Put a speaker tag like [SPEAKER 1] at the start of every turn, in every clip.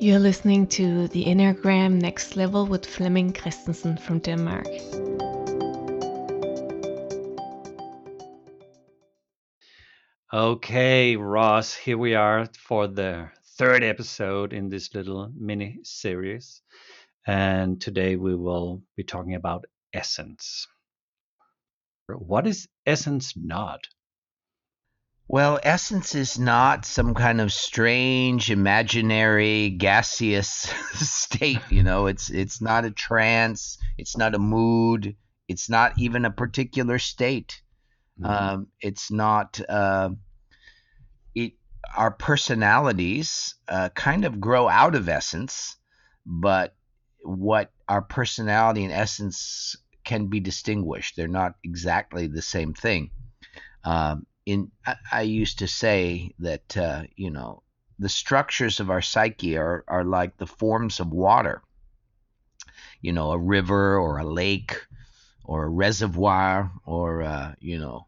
[SPEAKER 1] You're listening to the Enneagram Next Level with Flemming Christensen from Denmark.
[SPEAKER 2] Okay, Ross, here we are for the third episode in this little mini series. And today we will be talking about essence. What is essence not?
[SPEAKER 3] Well, essence is not some kind of strange, imaginary, gaseous state. You know, it's it's not a trance. It's not a mood. It's not even a particular state. Mm-hmm. Um, it's not. Uh, it our personalities uh, kind of grow out of essence, but what our personality and essence can be distinguished. They're not exactly the same thing. Um, in I, I used to say that uh, you know the structures of our psyche are are like the forms of water. You know, a river or a lake or a reservoir or uh, you know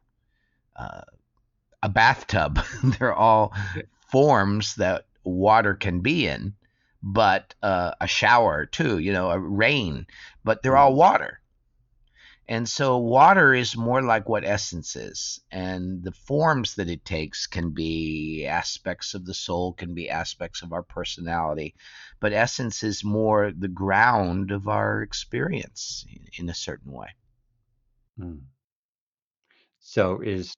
[SPEAKER 3] uh, a bathtub. They're all forms that water can be in, but uh, a shower too. You know, a rain, but they're all water. And so water is more like what essence is. And the forms that it takes can be aspects of the soul, can be aspects of our personality. But essence is more the ground of our experience in a certain way. Hmm.
[SPEAKER 2] So is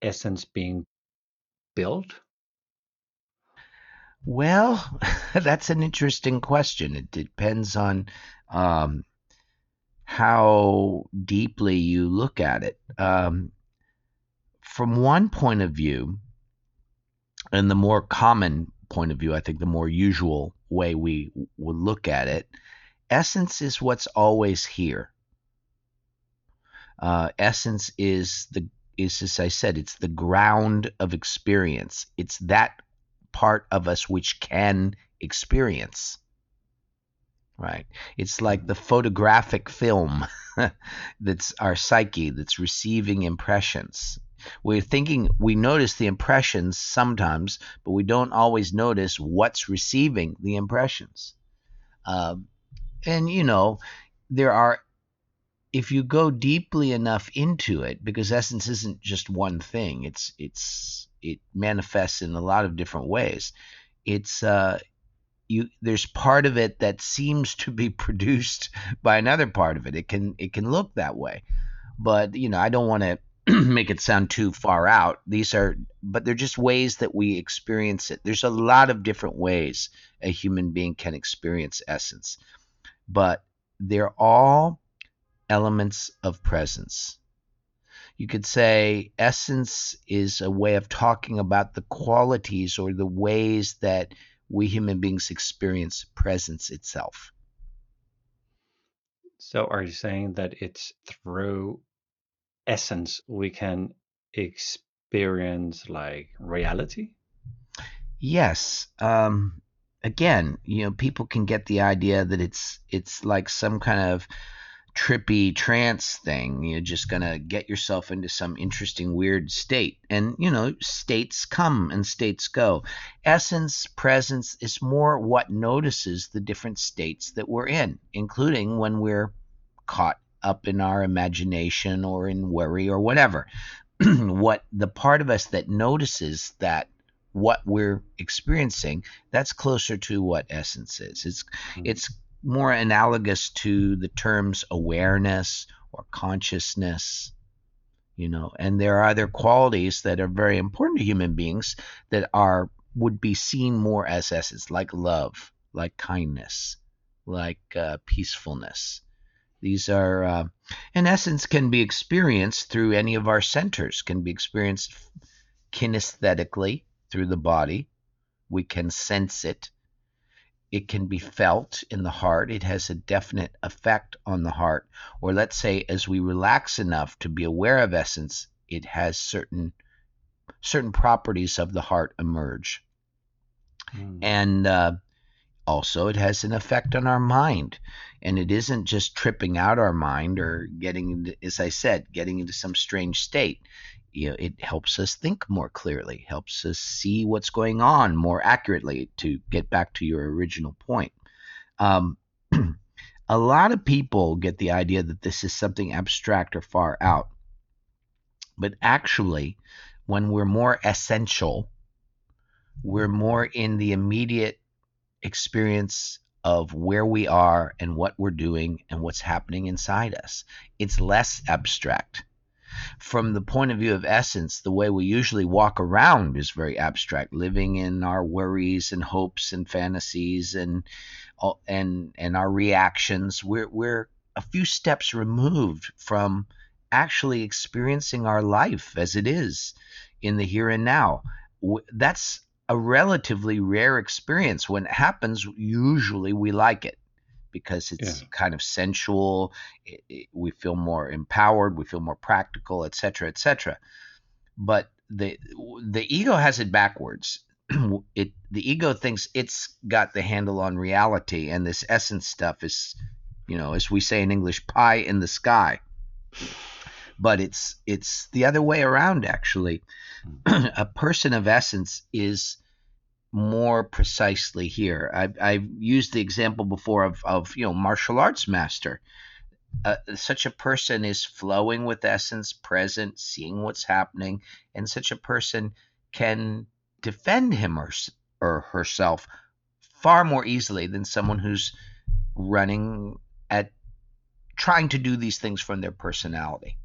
[SPEAKER 2] essence being built?
[SPEAKER 3] Well, that's an interesting question. It depends on um, how deeply you look at it. Um, from one point of view, and the more common point of view, I think the more usual way we would look at it, essence is what's always here. Uh, essence is the is as I said, it's the ground of experience. It's that part of us which can experience right? It's like the photographic film that's our psyche that's receiving impressions. We're thinking we notice the impressions sometimes, but we don't always notice what's receiving the impressions. Uh, and you know, there are if you go deeply enough into it, because essence isn't just one thing. It's it's it manifests in a lot of different ways. It's uh, you there's part of it that seems to be produced by another part of it. It can it can look that way, but you know I don't want to make it sound too far out. These are but they're just ways that we experience it. There's a lot of different ways a human being can experience essence, but they're all elements of presence. You could say essence is a way of talking about the qualities or the ways that we human beings experience presence itself.
[SPEAKER 2] So, are you saying that it's through essence we can experience like reality?
[SPEAKER 3] Yes. Um, again, you know, people can get the idea that it's it's like some kind of trippy trance thing. You're just going to get yourself into some interesting, weird state. And, you know, states come and states go. Essence, presence is more what notices the different states that we're in, including when we're caught up in our imagination or in worry or whatever. what the part of us that notices that what we're experiencing that's closer to what essence is it's mm-hmm. it's more analogous to the terms awareness or consciousness you know and there are other qualities that are very important to human beings that are would be seen more as essence like love like kindness like uh, peacefulness. These are uh, in essence can be experienced through any of our centers can be experienced kinesthetically through the body. We can sense it it can be felt in the heart. It has a definite effect on the heart. Or let's say, as we relax enough to be aware of essence, it has certain certain properties of the heart emerge. Mm. And uh, also, it has an effect on our mind. And it isn't just tripping out our mind or getting, into, as I said, getting into some strange state. You know, it helps us think more clearly, helps us see what's going on more accurately. To get back to your original point, um, a lot of people get the idea that this is something abstract or far out, but actually, when we're more essential, we're more in the immediate experience of where we are and what we're doing and what's happening inside us. It's less abstract. From the point of view of essence, the way we usually walk around is very abstract, living in our worries and hopes and fantasies and and and our reactions. We're we're a few steps removed from actually experiencing our life as it is in the here and now. That's a relatively rare experience. When it happens, usually we like it because it's yeah. kind of sensual. It, it, we feel more empowered. We feel more practical, etc., etc. But the the ego has it backwards. it the ego thinks it's got the handle on reality, and this essence stuff is, you know, as we say in English, pie in the sky. But it's it's the other way around actually. Hmm. a person of essence is more precisely here. I've, I've used the example before of, of you know martial arts master. Uh, such a person is flowing with essence, present, seeing what's happening, and such a person can defend him or, or herself far more easily than someone who's running at trying to do these things from their personality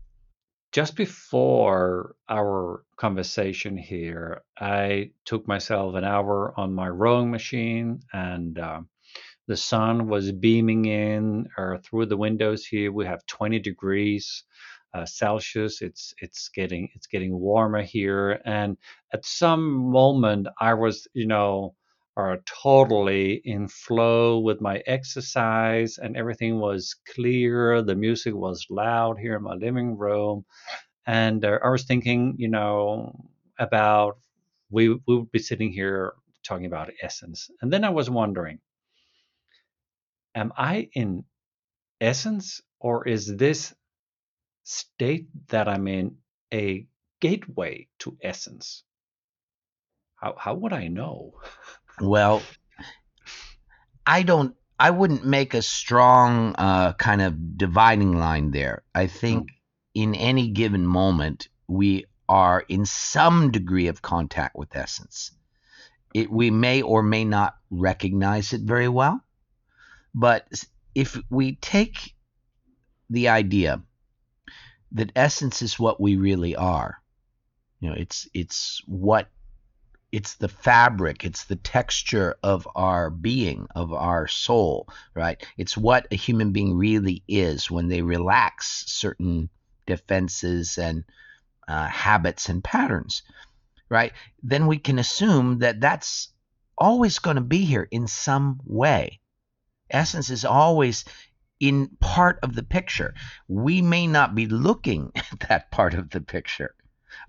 [SPEAKER 2] just before our conversation here, I took myself an hour on my rowing machine, and uh, the sun was beaming in or through the windows here. We have 20 degrees uh, Celsius. It's it's getting it's getting warmer here, and at some moment I was, you know, are totally in flow with my exercise and everything was clear the music was loud here in my living room. And uh, i was thinking you know about we, we would be sitting here talking about essence. And then i was wondering am i in essence or is this state that i'm in a gateway to essence? How, how would i know
[SPEAKER 3] Well, I don't. I wouldn't make a strong uh, kind of dividing line there. I think mm. in any given moment we are in some degree of contact with essence. It, we may or may not recognize it very well, but if we take the idea that essence is what we really are, you know, it's it's what it's the fabric, it's the texture of our being, of our soul, right? It's what a human being really is when they relax certain defenses and uh, habits and patterns, right? Then we can assume that that's always going to be here in some way. Essence is always in part of the picture. We may not be looking at that part of the picture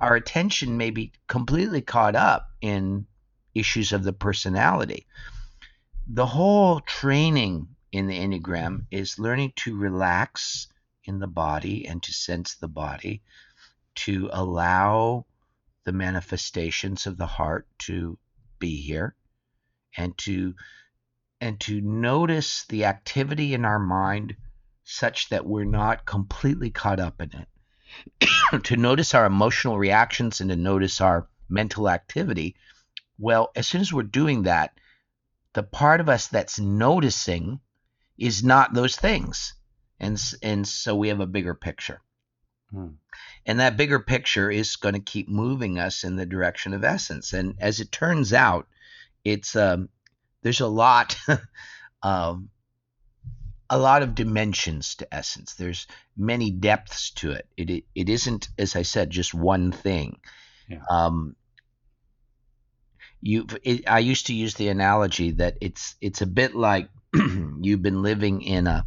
[SPEAKER 3] our attention may be completely caught up in issues of the personality. The whole training in the Enneagram is learning to relax in the body and to sense the body, to allow the manifestations of the heart to be here, and to and to notice the activity in our mind such that we're not completely caught up in it. to notice our emotional reactions and to notice our mental activity, well, as soon as we're doing that, the part of us that's noticing is not those things. And, and so we have a bigger picture. Hmm. And that bigger picture is going to keep moving us in the direction of essence. And as it turns out, it's um, there's a lot um, a lot of dimensions to essence. There's many depths to it. It it, it isn't, as I said, just one thing. Yeah. Um, you, it, I used to use the analogy that it's it's a bit like you've been living in a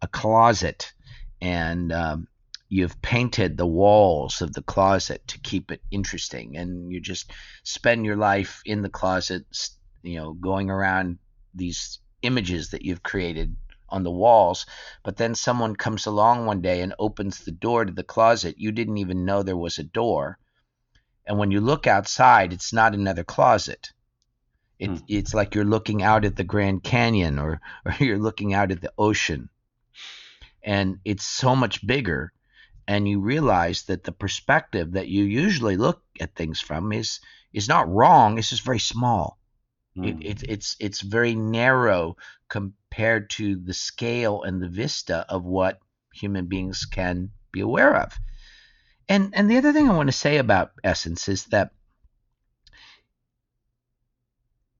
[SPEAKER 3] a closet and um, you've painted the walls of the closet to keep it interesting, and you just spend your life in the closet, you know, going around these images that you've created on the walls, but then someone comes along one day and opens the door to the closet. You didn't even know there was a door, And when you look outside, it's not another closet. It,
[SPEAKER 2] Hmm.
[SPEAKER 3] It's like you're looking out at the Grand Canyon or, or you're looking out at the ocean. And it's so much bigger. And you realize that the perspective that you usually look at things from is is not wrong. It's just very small. It,
[SPEAKER 2] Mm.
[SPEAKER 3] it, it's it's very narrow compared to the scale and the vista of what human beings can be aware of. And and the other thing I want to say about essence is that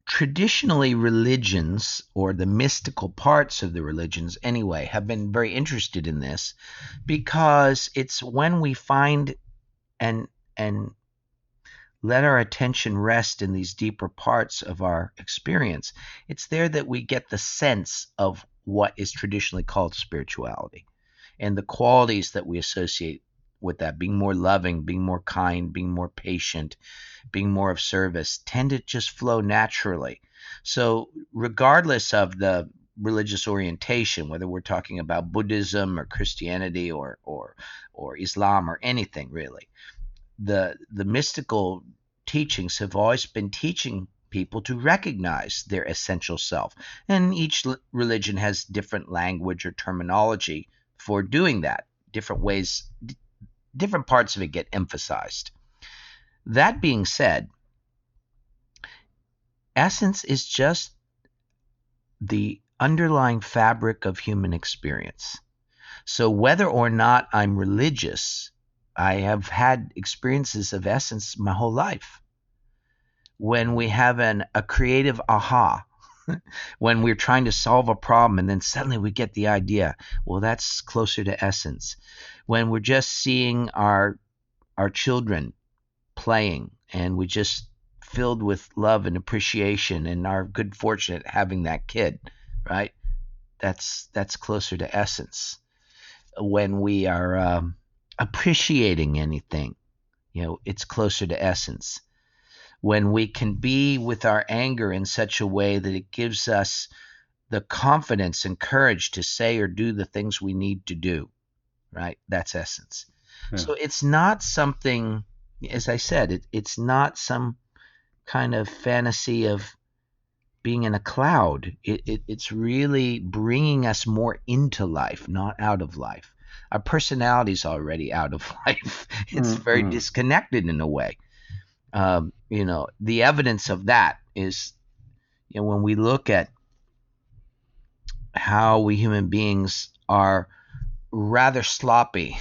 [SPEAKER 3] traditionally religions or the mystical parts of the religions anyway have been very interested in this because it's when we find and and let our attention rest in these deeper parts of our experience. It's there that we get the sense of what is traditionally called spirituality and the qualities that we associate with that. Being more loving being more kind being more patient being more of service tend to just flow naturally. So regardless of the religious orientation whether we're talking about buddhism or christianity or or or islam or anything really the the mystical teachings have always been teaching people to recognize their essential self. And each religion has different language or terminology for doing that. Different ways d- different parts of it get emphasized. That being said essence is just the underlying fabric of human experience. So whether or not i'm religious I have had experiences of essence my whole life. When we have an a creative aha, when we're trying to solve a problem and then suddenly we get the idea, well that's closer to essence. When we're just seeing our our children playing and we're just filled with love and appreciation and our good fortune at having that kid, right? That's that's closer to essence. When we are um, appreciating anything. You know, it's closer to essence. When we can be with our anger in such a way that it gives us the confidence and courage to say or do the things we need to do, right? That's essence.
[SPEAKER 2] Yeah.
[SPEAKER 3] So it's not something, as I said, it, it's not some kind of fantasy of being in a cloud. It, it, it's really bringing us more into life, not out of life our personality's already out of life. It's very
[SPEAKER 2] Mhm.
[SPEAKER 3] disconnected in a way. Um, you know, the evidence of that is, you know, when we look at how we human beings are rather sloppy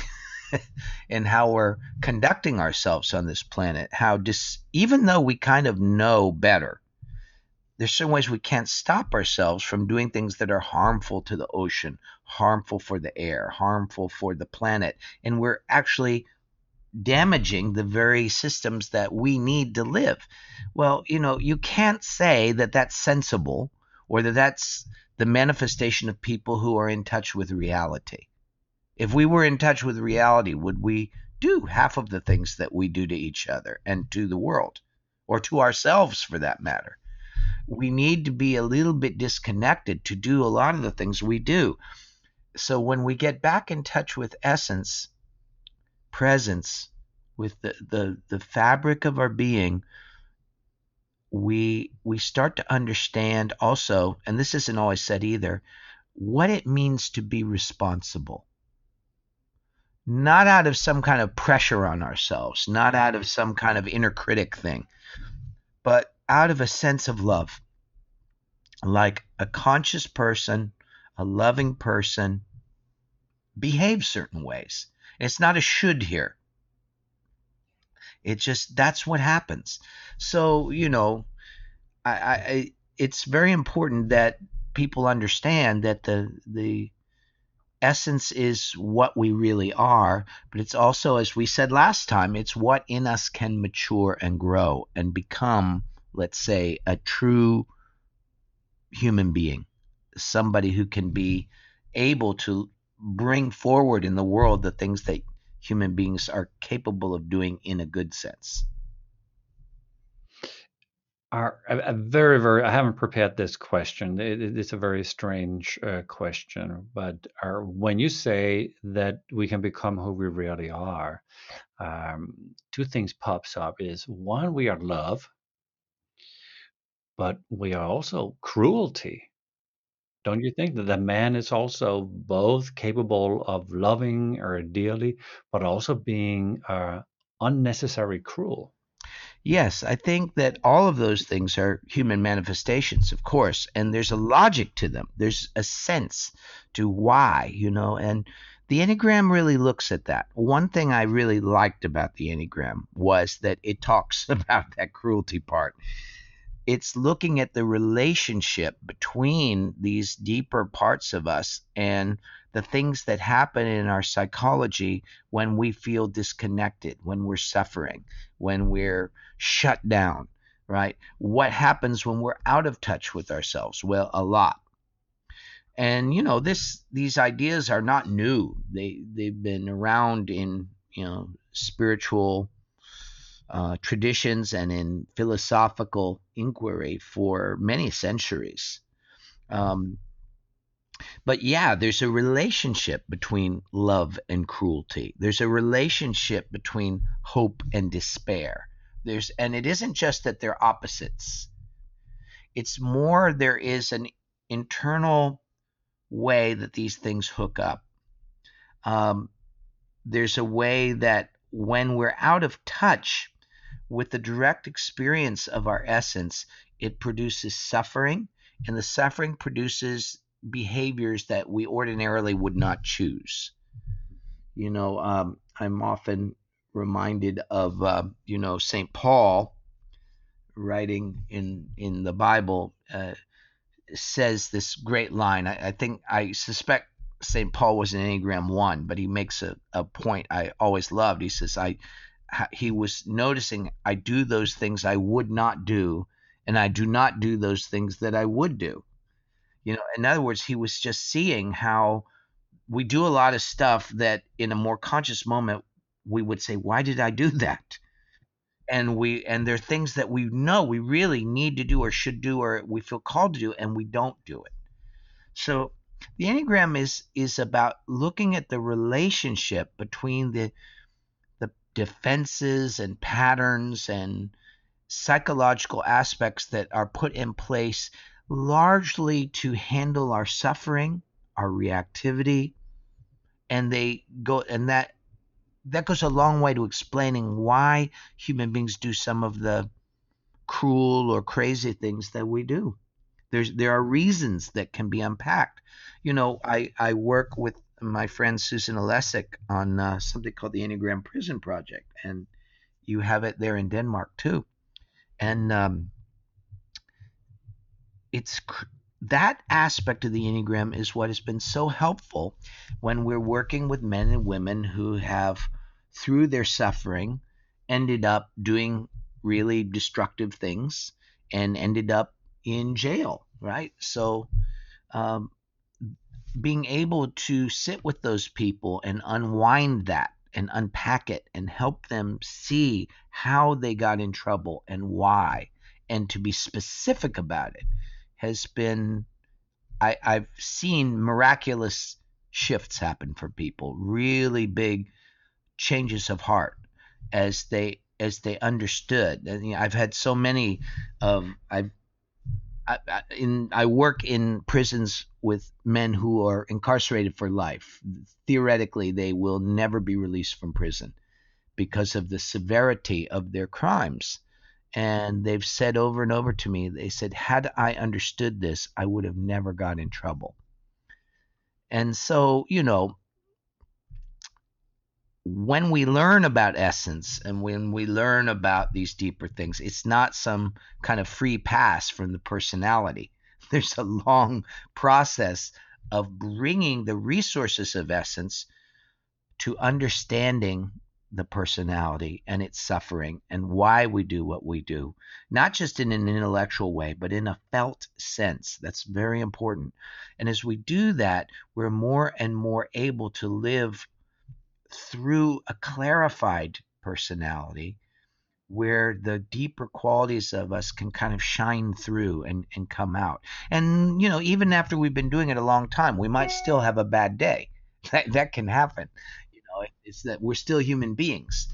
[SPEAKER 3] in how we're conducting ourselves on this planet, how dis- even though we kind of know better, there's certain ways we can't stop ourselves from doing things that are harmful to the ocean, harmful for the air, harmful for the planet, and we're actually damaging the very systems that we need to live. Well, you know, you can't say that that's sensible or that that's the manifestation of people who are in touch with reality. If we were in touch with reality, would we do half of the things that we do to each other and to the world or to ourselves for that matter? we need to be a little bit disconnected to do a lot of the things we do. So when we get back in touch with essence, presence, with the, the, the fabric of our being, we we start to understand also, and this isn't always said either, what it means to be responsible. Not out of some kind of pressure on ourselves, not out of some kind of inner critic thing, but out of a sense of love. Like a conscious person, a loving person behaves certain ways. It's not a should here. It just that's what happens. So, you know, I I- it's very important that people understand that the the essence is what we really are, but it's also, as we said last time, it's what in us can mature and grow and become, let's say, a true human being, somebody who can be able to bring forward in the world the things that human beings are capable of doing in a good sense.
[SPEAKER 2] Are a, very very I haven't prepared this question. It- it's a very strange uh, question, but are when you say that we can become who we really are, um, two things pops up is one we are love but we are also cruelty don't you think that the man is also both capable of loving or dearly but also being uh, unnecessary cruel
[SPEAKER 3] Yes, I think that all of those things are human manifestations, of course, and there's a logic to them. There's a sense to why, you know, and the Enneagram really looks at that. One thing I really liked about the Enneagram was that it talks about that cruelty part. It's looking at the relationship between these deeper parts of us and the things that happen in our psychology when we feel disconnected, when we're suffering, when we're shut down, right? What happens when we're out of touch with ourselves? Well, a lot. And you know, this these ideas are not new. They they've been around in, you know, spiritual uh, traditions and in philosophical inquiry for many centuries. Um, but yeah, there's a relationship between love and cruelty. There's a relationship between hope and despair. There's and it isn't just that they're opposites. It's more there is an internal way that these things hook up. Um, there's a way that when we're out of touch with the direct experience of our essence, it produces suffering, and the suffering produces behaviors that we ordinarily would not choose. You know, um, I'm often reminded of, uh, you know, St. Paul writing in in the Bible uh, says this great line. I, I think I suspect St. Paul was an Enneagram one, but he makes a, a point I always loved. He says, I he was noticing I do those things I would not do, and I do not do those things that I would do. You know, in other words, he was just seeing how we do a lot of stuff that in a more conscious moment we would say, Why did I do that? And we and there are things that we know we really need to do or should do or we feel called to do and we don't do it. So the Enneagram is is about looking at the relationship between the defenses and patterns and psychological aspects that are put in place largely to handle our suffering, our reactivity, and they go and that that goes a long way to explaining why human beings do some of the cruel or crazy things that we do. There's there are reasons that can be unpacked. You know, I I work with my friend Susan Olesek on uh, something called the Enneagram Prison Project, and you have it there in Denmark too. And um, it's that aspect of the Enneagram is what has been so helpful when we're working with men and women who have, through their suffering, ended up doing really destructive things and ended up in jail, right? So um, being able to sit with those people and unwind that and unpack it and help them see how they got in trouble and why and to be specific about it has been I, I've seen miraculous shifts happen for people, really big changes of heart as they as they understood. And, you know, I've had so many of I've I, in I work in prisons with men who are incarcerated for life. Theoretically, they will never be released from prison because of the severity of their crimes. And they've said over and over to me, they said, had I understood this, I would have never got in trouble. And so, you know, when we learn about essence and when we learn about these deeper things, it's not some kind of free pass from the personality. There's a long process of bringing the resources of essence to understanding the personality and its suffering and why we do what we do, not just in an intellectual way, but in a felt sense. That's very important. And as we do that, we're more and more able to live through a clarified personality where the deeper qualities of us can kind of shine through and, and come out. And, you know, even after we've been doing it a long time, we might still have a bad day. That, that can happen. You know, it's that we're still human beings.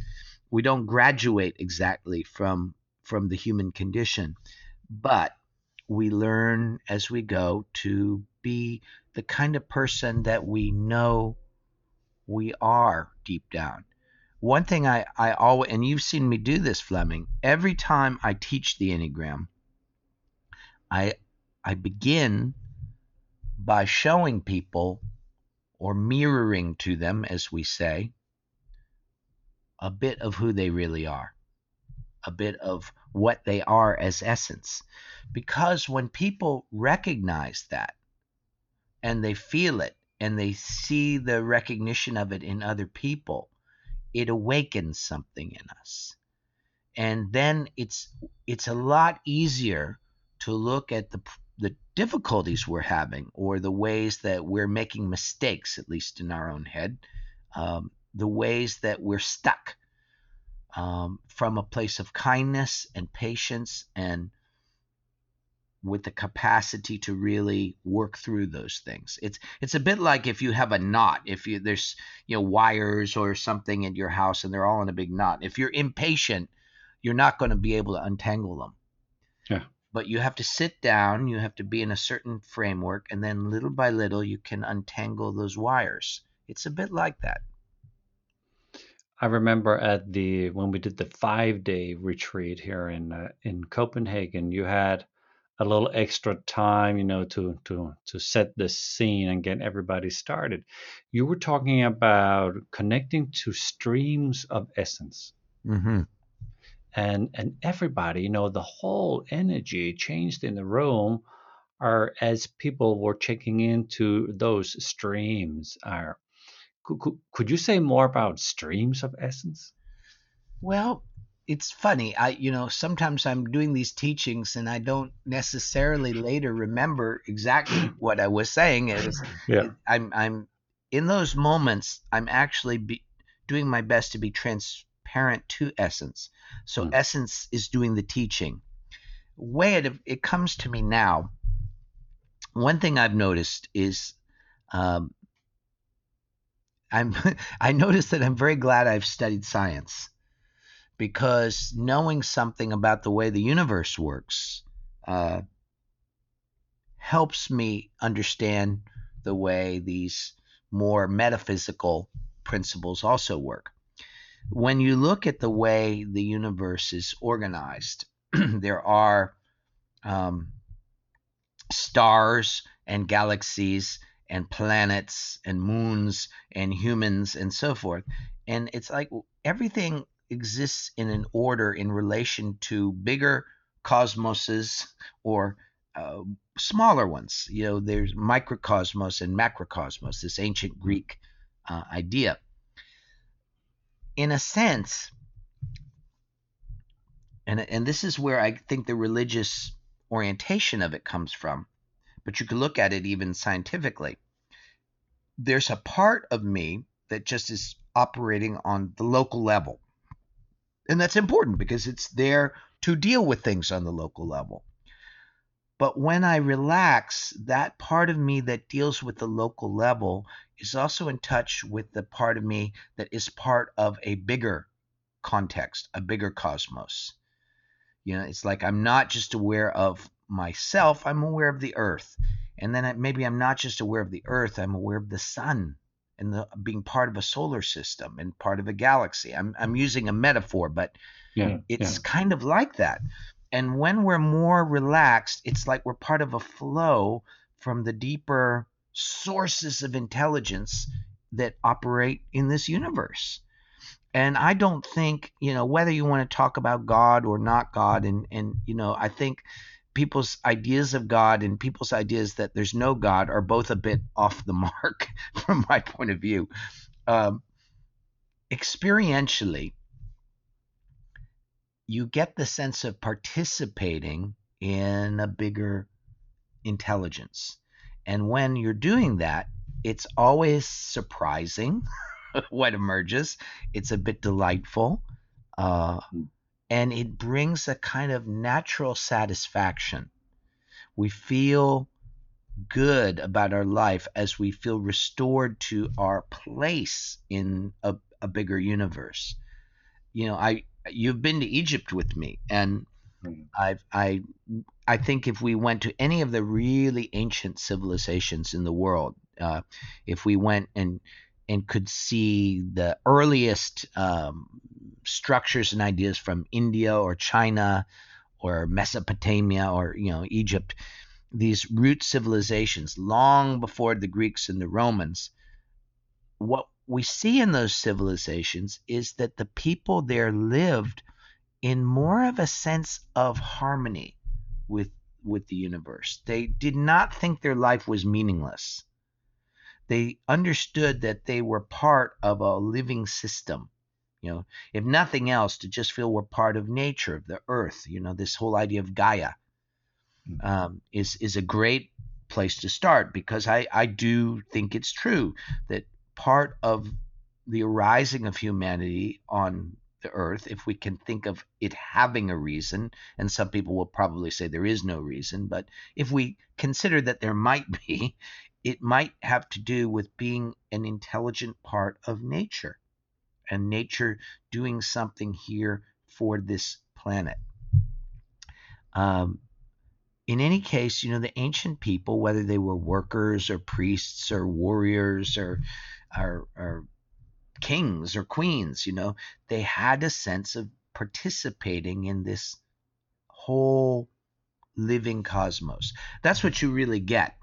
[SPEAKER 3] we don't graduate exactly from from the human condition, but we learn as we go to be the kind of person that we know we are deep down. One thing I, I always, and you've seen me do this, Flemming, every time I teach the Enneagram, I, I begin by showing people or mirroring to them, as we say, a bit of who they really are, a bit of what they are as essence. Because when people recognize that and they feel it and they see the recognition of it in other people, it awakens something in us. And then it's it's a lot easier to look at the the difficulties we're having or the ways that we're making mistakes, at least in our own head, um, the ways that we're stuck um, from a place of kindness and patience and with the capacity to really work through those things. It's it's a bit like if you have a knot, if you there's you know wires or something in your house and they're all in a big knot. If you're impatient, you're not going to be able to untangle them.
[SPEAKER 2] Yeah.
[SPEAKER 3] But you have to sit down, you have to be in a certain framework and then little by little you can untangle those wires. It's a bit like that.
[SPEAKER 2] I remember at the when we did the five day retreat here in uh, in Copenhagen, you had a little extra time, you know, to to to set the scene and get everybody started. You were talking about connecting to streams of essence.
[SPEAKER 3] Mm-hmm.
[SPEAKER 2] And and everybody, you know, the whole energy changed in the room are as people were checking into those streams are could, could, could you say more about streams of essence?
[SPEAKER 3] Well, it's funny. I, you know, sometimes I'm doing these teachings and I don't necessarily later remember exactly what I was saying. Is
[SPEAKER 2] Yeah.
[SPEAKER 3] I'm, I'm in those moments. I'm actually be, doing my best to be transparent to essence. So
[SPEAKER 2] Mm.
[SPEAKER 3] essence is doing the teaching. Way it it comes to me now. One thing I've noticed is, um, I'm I noticed that I'm very glad I've studied science because knowing something about the way the universe works uh, helps me understand the way these more metaphysical principles also work. When you look at the way the universe is organized, there are um, stars and galaxies and planets and moons and humans and so forth. And it's like everything exists in an order in relation to bigger cosmoses or uh, smaller ones. You know, there's microcosmos and macrocosmos, this ancient Greek uh, idea. In a sense, and, and this is where I think the religious orientation of it comes from, but you can look at it even scientifically. There's a part of me that just is operating on the local level. And that's important because it's there to deal with things on the local level. But when I relax, that part of me that deals with the local level is also in touch with the part of me that is part of a bigger context, a bigger cosmos. You know, it's like I'm not just aware of myself, I'm aware of the earth. And then maybe I'm not just aware of the earth, I'm aware of the sun and the, being part of a solar system and part of a galaxy. I'm, I'm using a metaphor, but
[SPEAKER 2] Yeah.
[SPEAKER 3] it's kind of like that. And when we're more relaxed, it's like we're part of a flow from the deeper sources of intelligence that operate in this universe. And I don't think, you know, whether you want to talk about God or not God, and, and you know, I think people's ideas of God and people's ideas that there's no God are both a bit off the mark from my point of view. Um, experientially, you get the sense of participating in a bigger intelligence. And when you're doing that, it's always surprising what emerges. It's a bit delightful. Uh, and it brings a kind of natural satisfaction. We feel good about our life as we feel restored to our place in a, a bigger universe. you know, I you've been to Egypt with me, and
[SPEAKER 2] Mm.
[SPEAKER 3] I've I I think if we went to any of the really ancient civilizations in the world, uh, if we went and and could see the earliest um, structures and ideas from India or China or Mesopotamia or you know Egypt, these root civilizations long before the Greeks and the Romans, what we see in those civilizations is that the people there lived in more of a sense of harmony with with the universe. They did not think their life was meaningless. They understood that they were part of a living system. You know, if nothing else, to just feel we're part of nature, of the earth. You know, this whole idea of Gaia um, is is a great place to start because I I do think it's true that part of the arising of humanity on the earth, if we can think of it having a reason, and some people will probably say there is no reason, but if we consider that there might be, it might have to do with being an intelligent part of nature and nature doing something here for this planet. Um, in any case, you know, the ancient people, whether they were workers or priests or warriors or, or, or kings or queens, you know, they had a sense of participating in this whole living cosmos. That's what you really get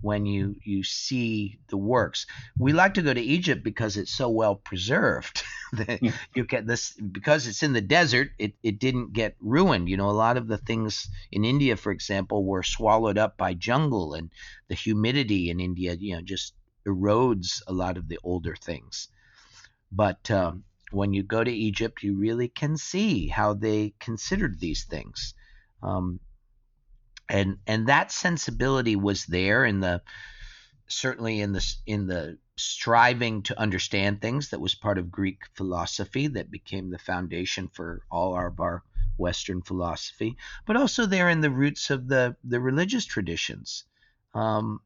[SPEAKER 3] when you you see the works. We like to go to Egypt because it's so well preserved. you get this because it's in the desert, it, it didn't get ruined. You know, a lot of the things in India, for example, were swallowed up by jungle and the humidity in India, you know, just erodes a lot of the older things. But um, when you go to Egypt, you really can see how they considered these things. Um, and and that sensibility was there in the certainly in the in the striving to understand things that was part of Greek philosophy that became the foundation for all of our Western philosophy, but also there in the roots of the the religious traditions. Um,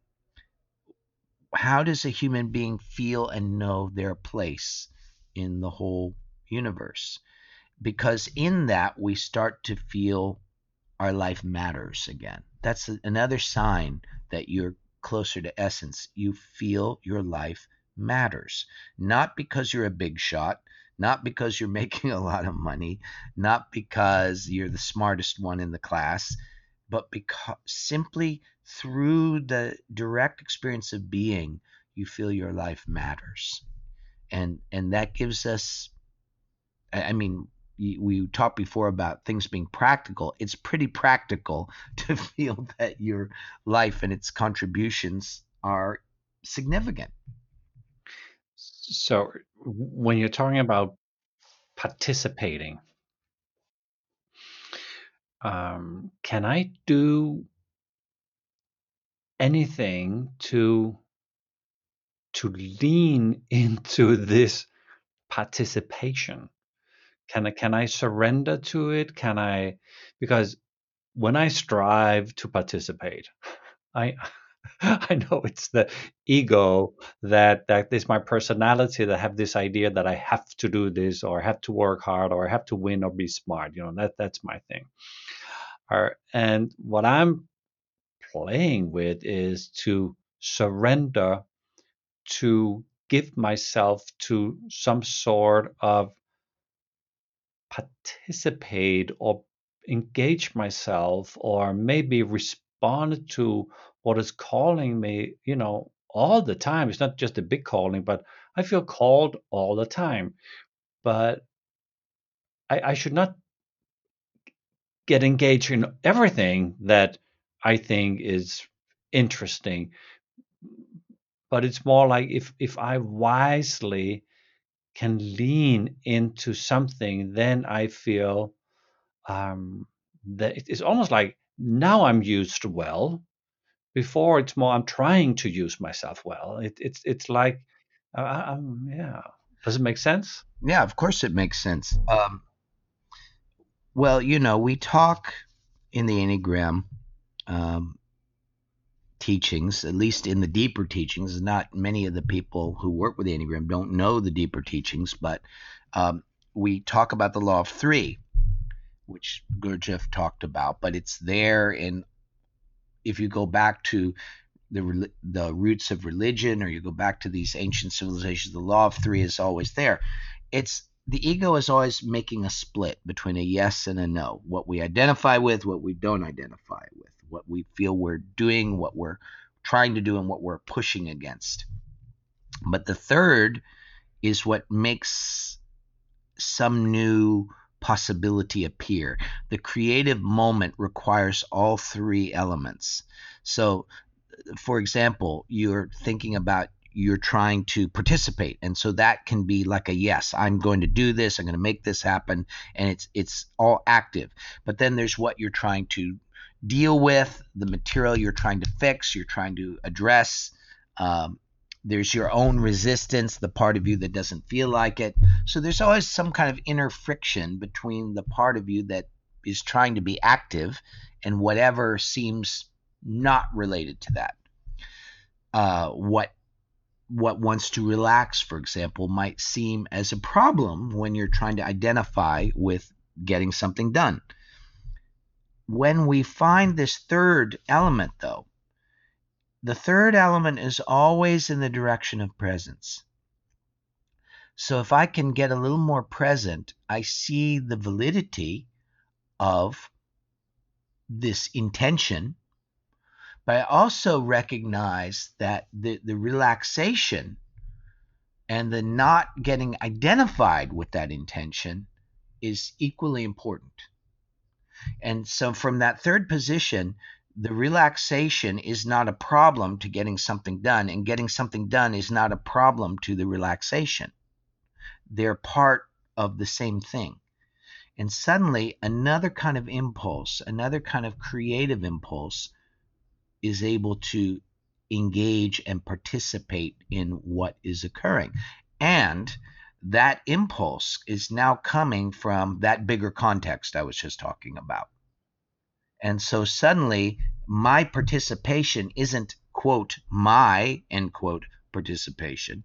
[SPEAKER 3] how does a human being feel and know their place in the whole universe? Because in that we start to feel our life matters again. That's another sign that you're closer to essence. You feel your life matters. Not because you're a big shot, not because you're making a lot of money, not because you're the smartest one in the class, but because simply through the direct experience of being, you feel your life matters. And and that gives us I mean, we talked before about things being practical. It's pretty practical to feel that your life and its contributions are significant.
[SPEAKER 2] So, when you're talking about participating, um, can I do anything to to lean into this participation? Can I can I surrender to it? Can I because when I strive to participate, I I know it's the ego that that is my personality that have this idea that I have to do this or I have to work hard or I have to win or be smart. You know that that's my thing. Or, and what I'm playing with is to surrender to give myself to some sort of participate or engage myself or maybe respond to what is calling me, you know, all the time. It's not just a big calling, but I feel called all the time. But I, I should not get engaged in everything that I think is interesting. But it's more like if if I wisely can lean into something, then I feel um, that it's almost like now I'm used well. Before it's more I'm trying to use myself well. It, it's it's like uh, um, yeah. Does it make sense?
[SPEAKER 3] Yeah, of course it makes sense. Um, well, you know, we talk in the Enneagram um, teachings, at least in the deeper teachings. Not many of the people who work with the Enneagram don't know the deeper teachings, but um, we talk about the law of three, which Gurdjieff talked about, but it's there in if you go back to the the roots of religion or you go back to these ancient civilizations, the law of three is always there. It's the ego is always making a split between a yes and a no. What we identify with, what we don't identify with, what we feel we're doing, what we're trying to do, and what we're pushing against. But the third is what makes some new possibility appear. The creative moment requires all three elements. So, for example, you're thinking about you're trying to participate and so that can be like a yes i'm going to do this i'm going to make this happen and it's it's all active but then there's what you're trying to deal with the material you're trying to fix you're trying to address um, there's your own resistance, the part of you that doesn't feel like it. So there's always some kind of inner friction between the part of you that is trying to be active and whatever seems not related to that. Uh, what what wants to relax, for example, might seem as a problem when you're trying to identify with getting something done. When we find this third element, though, the third element is always in the direction of presence. So if I can get a little more present, I see the validity of this intention, but I also recognize that the, the relaxation and the not getting identified with that intention is equally important. And so from that third position, the relaxation is not a problem to getting something done, and getting something done is not a problem to the relaxation. They're part of the same thing. And suddenly, another kind of impulse, another kind of creative impulse, is able to engage and participate in what is occurring. And that impulse is now coming from that bigger context I was just talking about. And so suddenly my participation isn't, quote, my, end quote, participation.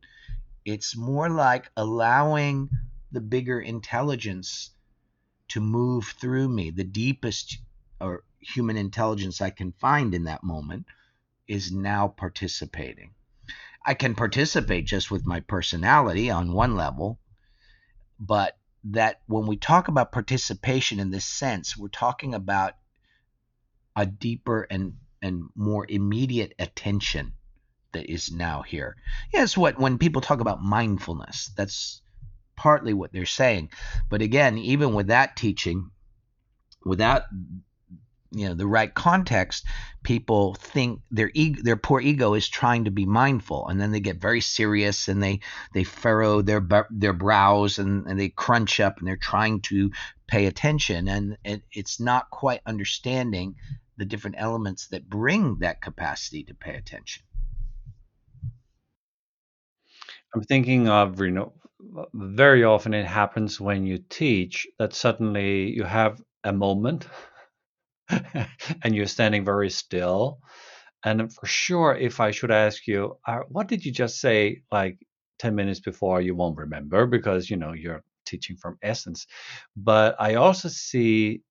[SPEAKER 3] It's more like allowing the bigger intelligence to move through me. The deepest or human intelligence I can find in that moment is now participating. I can participate just with my personality on one level, but that when we talk about participation in this sense, we're talking about a deeper and and more immediate attention that is now here. Yes, what when people talk about mindfulness, that's partly what they're saying. But again, even with that teaching, without you know the right context, people think their ego, their poor ego is trying to be mindful, and then they get very serious and they they furrow their their brows and, and they crunch up and they're trying to pay attention, and it, it's not quite understanding the different elements that bring that capacity to pay attention.
[SPEAKER 2] I'm thinking of, you know, very often it happens when you teach that suddenly you have a moment and you're standing very still. And for sure, if I should ask you, uh, what did you just say like 10 minutes before, you won't remember because, you know, you're teaching from essence. But I also see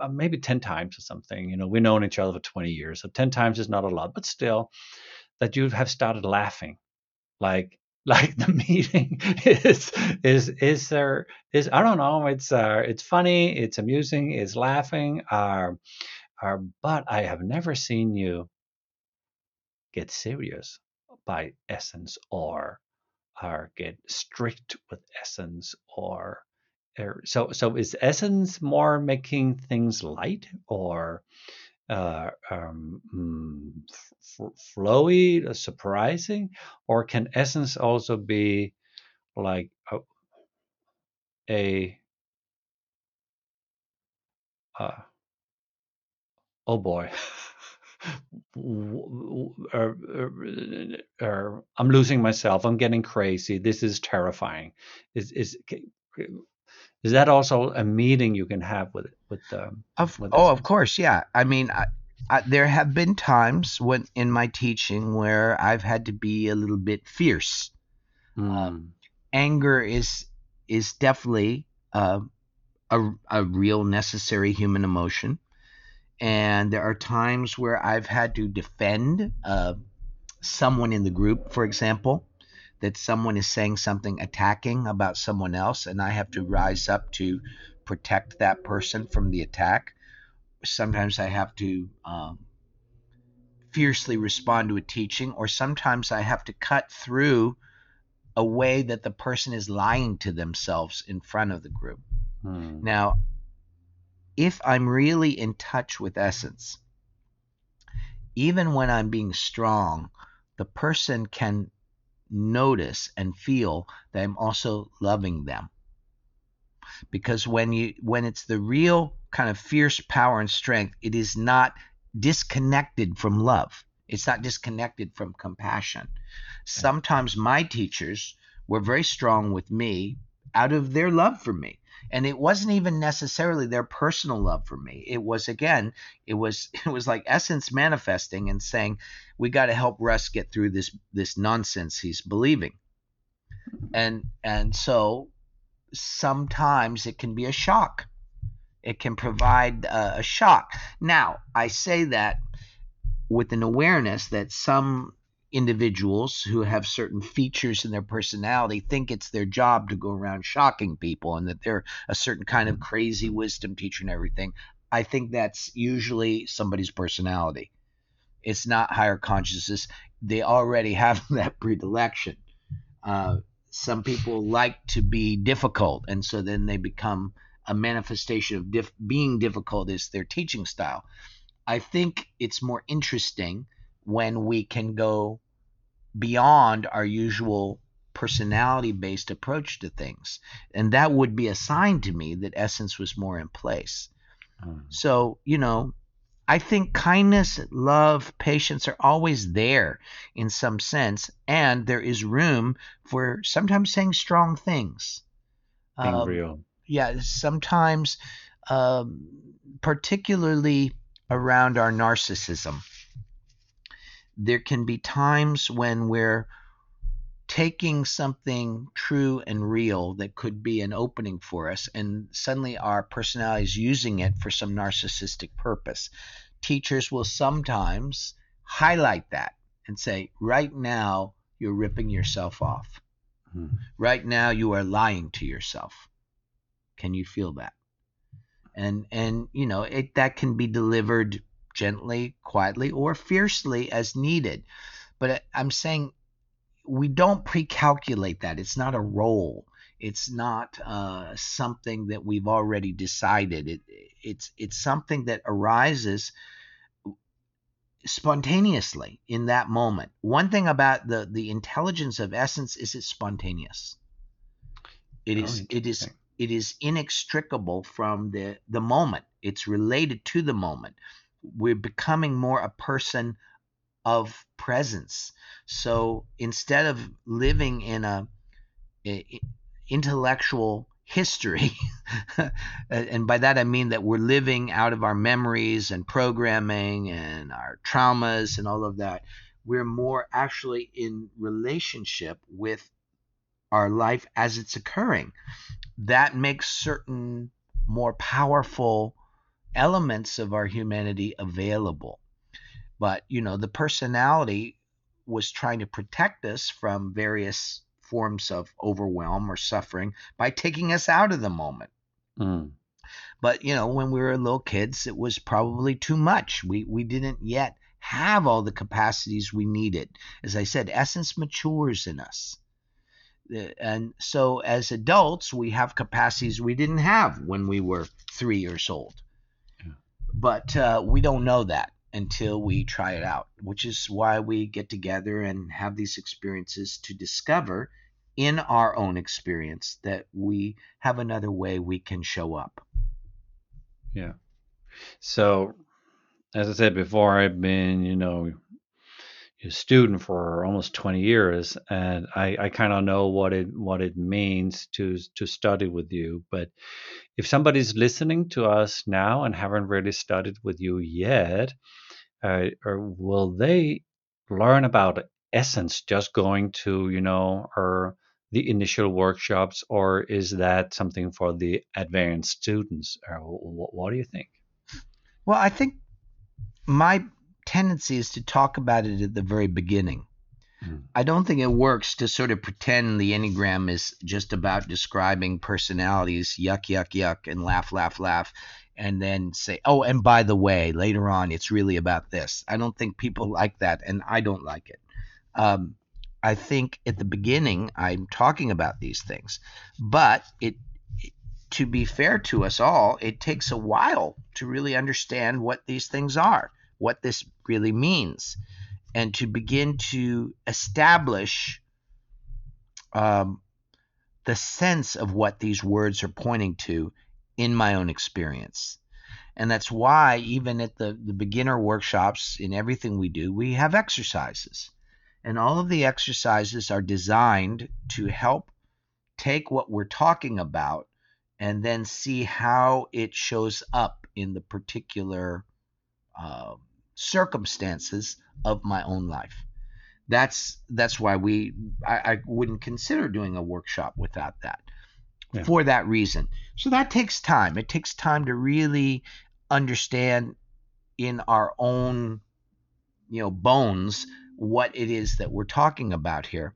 [SPEAKER 2] uh, maybe 10 times or something. You know, we've known each other for 20 years, so 10 times is not a lot, but still, that you have started laughing, like like the meeting is is is there is I don't know. It's uh it's funny, it's amusing, it's laughing. Uh, uh, but I have never seen you get serious by essence or or get strict with essence or Er, so so is essence more making things light or uh, um, mm, f- flowy, uh, surprising, or can essence also be like a, a uh, oh boy. Uh, uh, I'm losing myself. I'm getting crazy. This is terrifying. Is is is that also a meeting you can have with with um
[SPEAKER 3] of
[SPEAKER 2] with
[SPEAKER 3] oh of course yeah i mean I, I, there have been times when in my teaching where i've had to be a little bit fierce
[SPEAKER 2] mm. um,
[SPEAKER 3] anger is is definitely uh, a, a real necessary human emotion. And there are times where I've had to defend uh, someone in the group, for example, that someone is saying something attacking about someone else, and I have to rise up to protect that person from the attack. Sometimes I have to um, fiercely respond to a teaching, or sometimes I have to cut through a way that the person is lying to themselves in front of the group.
[SPEAKER 2] Hmm.
[SPEAKER 3] Now, if I'm really in touch with essence, even when I'm being strong, the person can notice and feel that I'm also loving them. Because when you when it's the real kind of fierce power and strength, it is not disconnected from love. It's not disconnected from compassion. Sometimes my teachers were very strong with me out of their love for me. And it wasn't even necessarily their personal love for me. It was again, it was it was like essence manifesting and saying, we got to help Russ get through this this nonsense he's believing. And and so sometimes it can be a shock. It can provide a, a shock. Now, I say that with an awareness that some individuals who have certain features in their personality think it's their job to go around shocking people and that they're a certain kind of crazy wisdom teacher and everything. I think that's usually somebody's personality. It's not higher consciousness. They already have that predilection. Uh, some people like to be difficult, and so then they become a manifestation of being difficult is their teaching style. I think it's more interesting when we can go beyond our usual personality based approach to things. And that would be a sign to me that essence was more in place.
[SPEAKER 2] Hmm.
[SPEAKER 3] So, you know, I think kindness, love, patience are always there in some sense, and there is room for sometimes saying strong things.
[SPEAKER 2] Being
[SPEAKER 3] Um,
[SPEAKER 2] real.
[SPEAKER 3] yeah, sometimes, um, particularly around our narcissism, there can be times when we're taking something true and real that could be an opening for us, and suddenly our personality is using it for some narcissistic purpose. Teachers will sometimes highlight that and say, right now, you're ripping yourself off.
[SPEAKER 2] Hmm.
[SPEAKER 3] Right now, you are lying to yourself. Can you feel that? And and you know it that can be delivered gently, quietly, or fiercely as needed. But I'm saying we don't pre-calculate that. It's not a role. It's not uh, something that we've already decided. It, it's it's something that arises spontaneously in that moment. One thing about the the intelligence of essence is it's spontaneous. It
[SPEAKER 2] oh,
[SPEAKER 3] is it is it is inextricable from the the moment. It's related to the moment. We're becoming more a person of presence. So instead of living in a, a- intellectual history, and by that I mean that we're living out of our memories and programming and our traumas and all of that, we're more actually in relationship with our life as it's occurring. That makes certain more powerful elements of our humanity available. But, you know, the personality was trying to protect us from various forms of overwhelm or suffering by taking us out of the moment.
[SPEAKER 2] Hmm.
[SPEAKER 3] But, you know, when we were little kids, it was probably too much. We, we didn't yet have all the capacities we needed. As I said, essence matures in us. And so as adults, we have capacities we didn't have when we were three years old. But uh, we don't know that until we try it out, which is why we get together and have these experiences to discover in our own experience that we have another way we can show up.
[SPEAKER 2] Yeah. So, as I said before, I've been, you know, a student for almost 20 years, and I, I kind of know what it what it means to to study with you. But if somebody's listening to us now and haven't really studied with you yet, uh, or will they learn about essence just going to, you know, our the initial workshops, or is that something for the advanced students? Or what, what do you think?
[SPEAKER 3] Well, I think my tendency is to talk about it at the very beginning.
[SPEAKER 2] Mm.
[SPEAKER 3] I don't think it works to sort of pretend the Enneagram is just about describing personalities, yuck, yuck, yuck, and laugh, laugh, laugh, and then say, oh, and by the way, later on, it's really about this. I don't think people like that, and I don't like it. Um, I think at the beginning, I'm talking about these things, but it, to be fair to us all, it takes a while to really understand what these things are, what this really means and to begin to establish um, the sense of what these words are pointing to in my own experience. And that's why, even at the, the beginner workshops, in everything we do, we have exercises. And all of the exercises are designed to help take what we're talking about and then see how it shows up in the particular uh, circumstances of my own life. That's that's why we I, I wouldn't consider doing a workshop without that.
[SPEAKER 2] Yeah.
[SPEAKER 3] For that reason. So that takes time. It takes time to really understand in our own you know bones what it is that we're talking about here.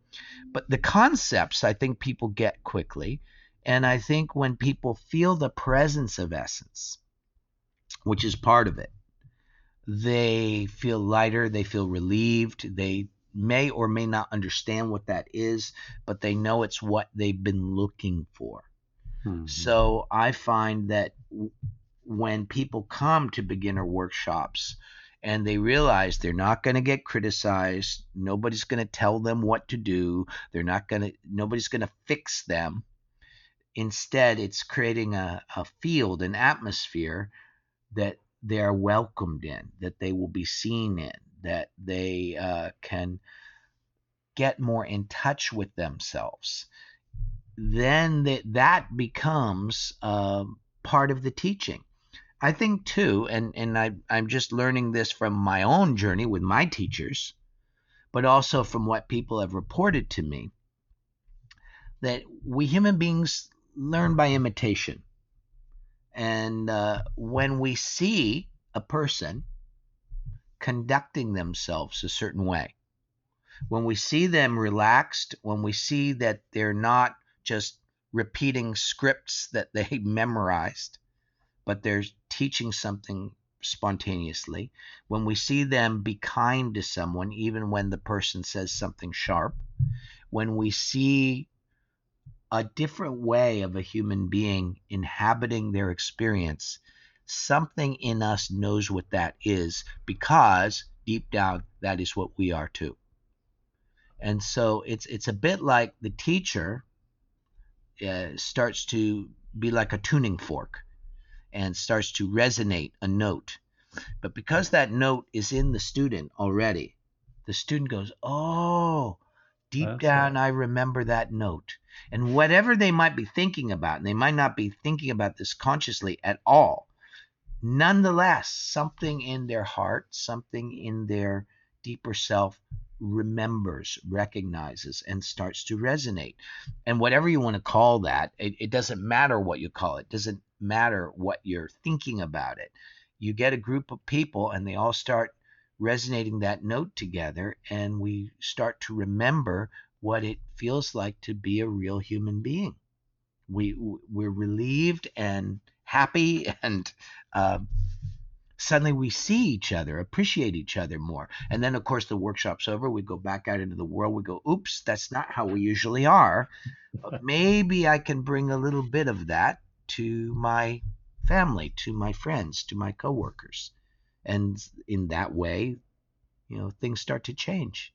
[SPEAKER 3] But the concepts I think people get quickly. And I think when people feel the presence of essence, which is part of it, they feel lighter, they feel relieved, they may or may not understand what that is, but they know it's what they've been looking for.
[SPEAKER 2] Mhm.
[SPEAKER 3] So I find that w- when people come to beginner workshops and they realize they're not going to get criticized, nobody's going to tell them what to do, they're not going to nobody's going to fix them. Instead, it's creating a, a field, an atmosphere that they are welcomed in, that they will be seen in, that they uh, can get more in touch with themselves. Then that that becomes um, part of the teaching. I think too, and and I I'm just learning this from my own journey with my teachers, but also from what people have reported to me. That we human beings learn by imitation. And uh, when we see a person conducting themselves a certain way, when we see them relaxed, when we see that they're not just repeating scripts that they memorized, but they're teaching something spontaneously, when we see them be kind to someone, even when the person says something sharp, when we see a different way of a human being inhabiting their experience, something in us knows what that is because deep down that is what we are too. And so it's it's a bit like the teacher uh, starts to be like a tuning fork and starts to resonate a note. But because that note is in the student already, the student goes, "Oh, deep
[SPEAKER 2] That's
[SPEAKER 3] down I remember that note." And whatever they might be thinking about, and they might not be thinking about this consciously at all, nonetheless, something in their heart, something in their deeper self remembers, recognizes, and starts to resonate. And whatever you want to call that, it, it doesn't matter what you call it, it doesn't matter what you're thinking about it. You get a group of people and they all start resonating that note together, and we start to remember what it feels like to be a real human being. We we're relieved and happy, and uh, suddenly we see each other, appreciate each other more. And then, of course, the workshop's over. We go back out into the world. We go, "Oops, that's not how we usually are." But maybe I can bring a little bit of that to my family, to my friends, to my coworkers, and in that way, you know, things start to change.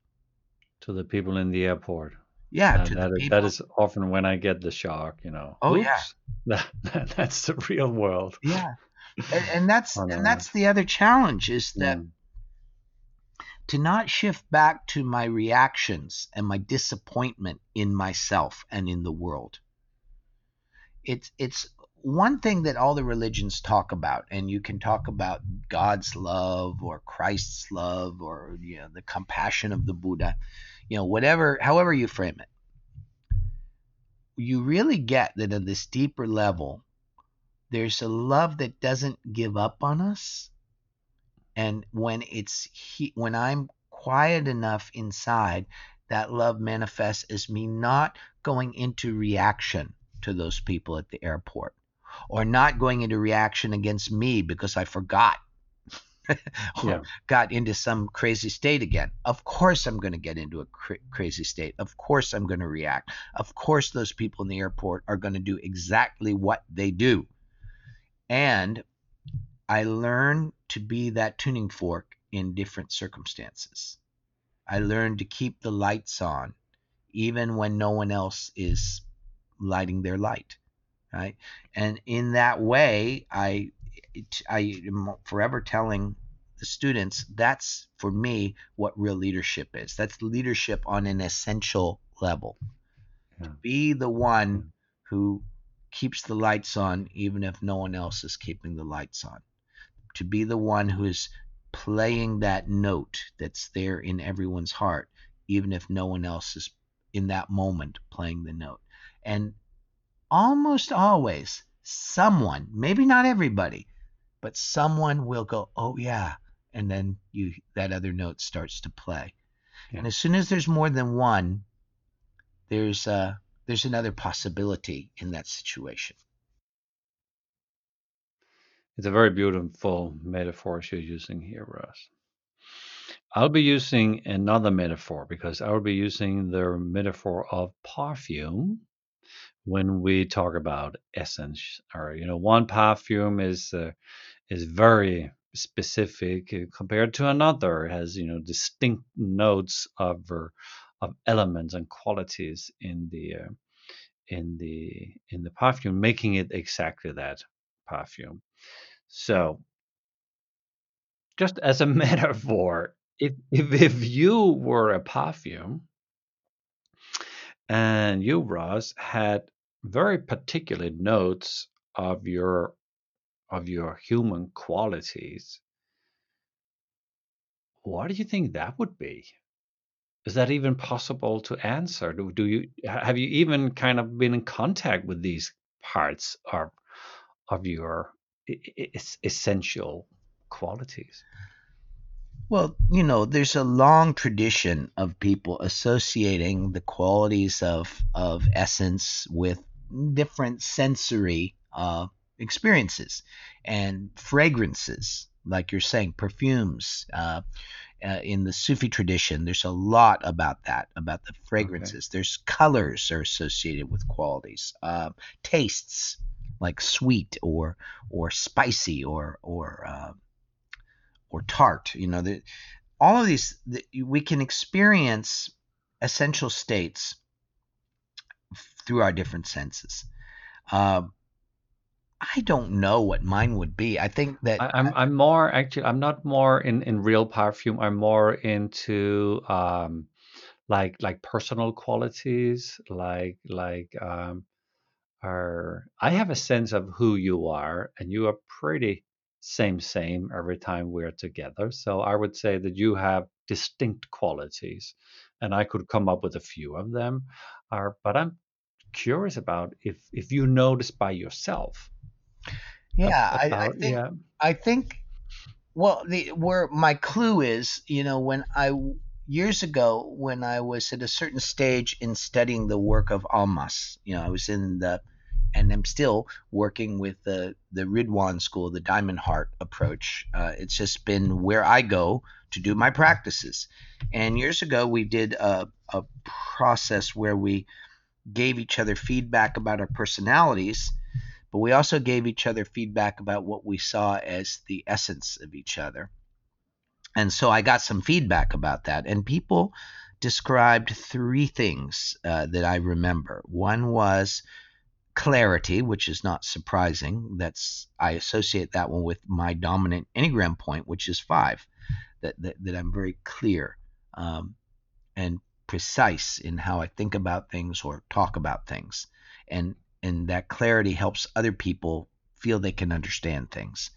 [SPEAKER 2] To the people in the airport.
[SPEAKER 3] Yeah,
[SPEAKER 2] And
[SPEAKER 3] to
[SPEAKER 2] that,
[SPEAKER 3] the
[SPEAKER 2] is, that is often when I get the shock, you know.
[SPEAKER 3] Oh, yeah.
[SPEAKER 2] That, that, that's the real world.
[SPEAKER 3] yeah, and, and that's
[SPEAKER 2] I know.
[SPEAKER 3] and that's the other challenge is that to not shift back to my reactions and my disappointment in myself and in the world. It's it's one thing that all the religions talk about, and you can talk about God's love or Christ's love or you know the compassion of the Buddha, you know whatever, however you frame it. you really get that at this deeper level, there's a love that doesn't give up on us. And when it's he, when I'm quiet enough inside, that love manifests as me not going into reaction to those people at the airport or not going into reaction against me because I forgot
[SPEAKER 2] Yeah.
[SPEAKER 3] got into some crazy state again. Of course, I'm going to get into a cra- crazy state. Of course, I'm going to react. Of course, those people in the airport are going to do exactly what they do. And I learn to be that tuning fork in different circumstances. I learn to keep the lights on even when no one else is lighting their light. Right. And in that way, I I am forever telling the students that's for me what real leadership is. That's leadership on an essential level.
[SPEAKER 2] Yeah.
[SPEAKER 3] Be the one who keeps the lights on even if no one else is keeping the lights on. To be the one who is playing that note that's there in everyone's heart even if no one else is in that moment playing the note. And almost always someone, maybe not everybody, but someone will go, "Oh yeah," and then you that other note starts to play.
[SPEAKER 2] Yeah.
[SPEAKER 3] And as soon as there's more than one, there's uh there's another possibility in that situation.
[SPEAKER 2] It's a very beautiful metaphor you're using here, Russ. I'll be using another metaphor because I'll be using the metaphor of perfume when we talk about essence. Or you know, one perfume is uh, is very specific uh, compared to another. It has you know distinct notes of uh, of elements and qualities in the uh, in the in the perfume, making it exactly that perfume. So, just as a metaphor, if if, if you were a perfume and you, Ross, had very particular notes of your of your human qualities, what do you think that would be? Is that even possible to answer? Do, do you have you even kind of been in contact with these parts of of your es- essential qualities?
[SPEAKER 3] Well, you know, there's a long tradition of people associating the qualities of of essence with different sensory uh, experiences and fragrances, like you're saying, perfumes. Uh, uh, in the Sufi tradition, there's a lot about that, about the fragrances. There's colors are associated with qualities, uh, tastes like sweet or or spicy or or uh, or tart. You know, the, all of these the, we can experience essential states through our different senses. Uh, I don't know what mine would be. I think that
[SPEAKER 2] I, I'm I'm more actually I'm not more in in real perfume. I'm more into um like like personal qualities, like like um are I have a sense of who you are, and you are pretty same same every time we're together. So I would say that you have distinct qualities, and I could come up with a few of them. Are but I'm curious about if if you notice by yourself.
[SPEAKER 3] yeah, I, I think
[SPEAKER 2] yeah.
[SPEAKER 3] I think well the where my clue is, you know, when I years ago when I was at a certain stage in studying the work of Almaas, you know, I was in the and I'm still working with the the Ridhwan school, the Diamond Heart approach. Uh, it's just been where I go to do my practices. And years ago, we did a, a process where we gave each other feedback about our personalities, but we also gave each other feedback about what we saw as the essence of each other. And so I got some feedback about that, and people described three things uh, that I remember. One was clarity, which is not surprising. That's I associate that one with my dominant enneagram point, which is five. That that, that I'm very clear um, and precise in how I think about things or talk about things, and and that clarity helps other people feel they can understand things.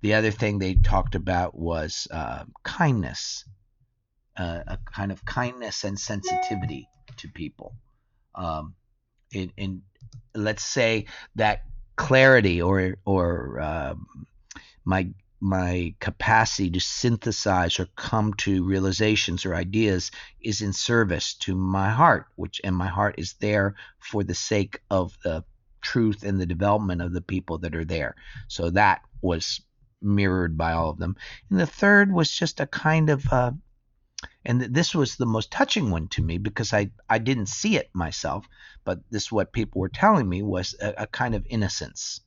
[SPEAKER 3] The other thing they talked about was uh, kindness, uh, a kind of kindness and sensitivity to people. Um, in, in let's say that clarity or or um, my my capacity to synthesize or come to realizations or ideas is in service to my heart which and my heart is there for the sake of the truth and the development of the people that are there so that was mirrored by all of them and the third was just a kind of uh, and this was the most touching one to me because I, I didn't see it myself, but this what people were telling me was a, a kind of innocence.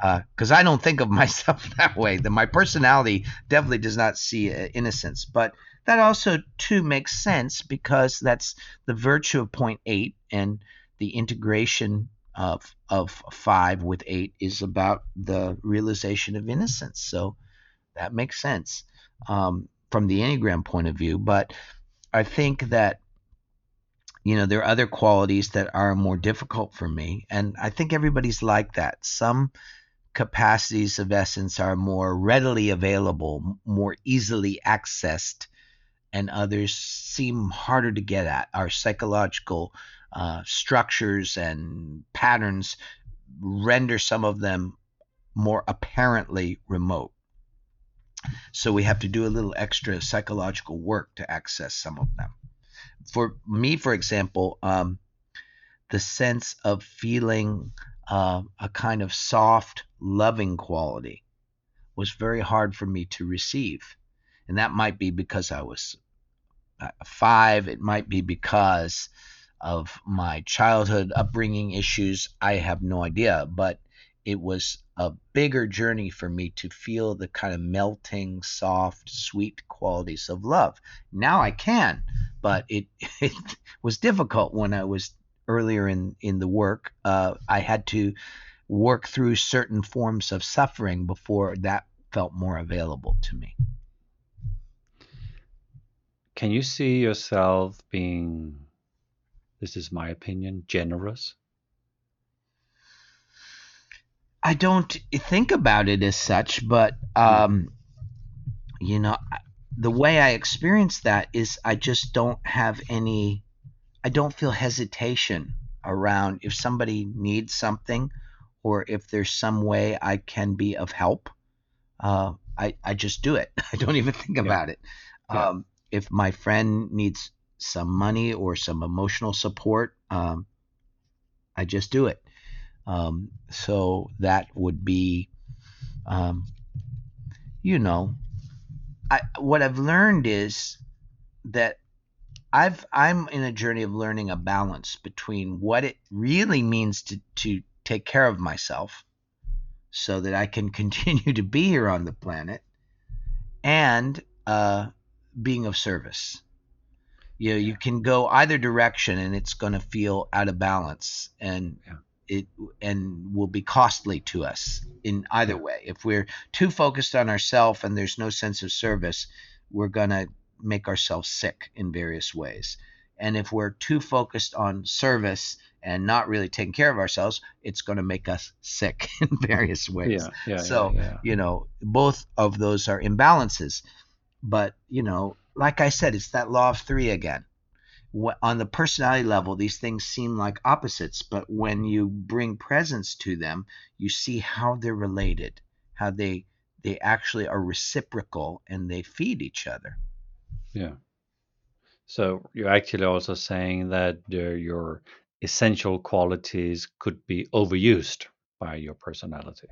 [SPEAKER 3] Because uh, I don't think of myself that way. That my personality definitely does not see uh, innocence, but that also too makes sense because that's the virtue of point eight, and the integration of of five with eight is about the realization of innocence. So that makes sense. Um, from the Enneagram point of view, but I think that you know there are other qualities that are more difficult for me and i think everybody's like that some capacities of essence are more readily available more easily accessed and others seem harder to get at our psychological uh, structures and patterns render some of them more apparently remote so we have to do a little extra psychological work to access some of them. For me, for example, um, the sense of feeling uh, a kind of soft, loving quality was very hard for me to receive. And that might be because I was uh, five, it might be because of my childhood upbringing issues. I have no idea. But it was a bigger journey for me to feel the kind of melting, soft, sweet qualities of love. Now I can, but it, it was difficult when I was earlier in, in the work. Uh, I had to work through certain forms of suffering before that felt more available to me.
[SPEAKER 2] Can you see yourself being, this is my opinion, generous?
[SPEAKER 3] I don't think about it as such, but um, you know, the way I experience that is I just don't have any. I don't feel hesitation around if somebody needs something, or if there's some way I can be of help. Uh, I I just do it. I don't even think yeah. about it. Yeah. Um, if my friend needs some money or some emotional support, um, I just do it. Um, so that would be, um, you know, I, what I've learned is that I've I'm in a journey of learning a balance between what it really means to to take care of myself so that I can continue to be here on the planet and uh, being of service. You know, you can go either direction and it's going to feel out of balance. And yeah it and will be costly to us in either way. If we're too focused on ourselves and there's no sense of service, we're going to make ourselves sick in various ways. And if we're too focused on service and not really taking care of ourselves, it's going to make us sick in various ways. Yeah, yeah, so, yeah, you know, both of those are imbalances. But, you know, like I said, it's that law of three again on the personality level, these things seem like opposites, but when you bring presence to them, you see how they're related, how they they actually are reciprocal and they feed each other.
[SPEAKER 2] Yeah. So you're actually also saying that your essential qualities could be overused by your personality.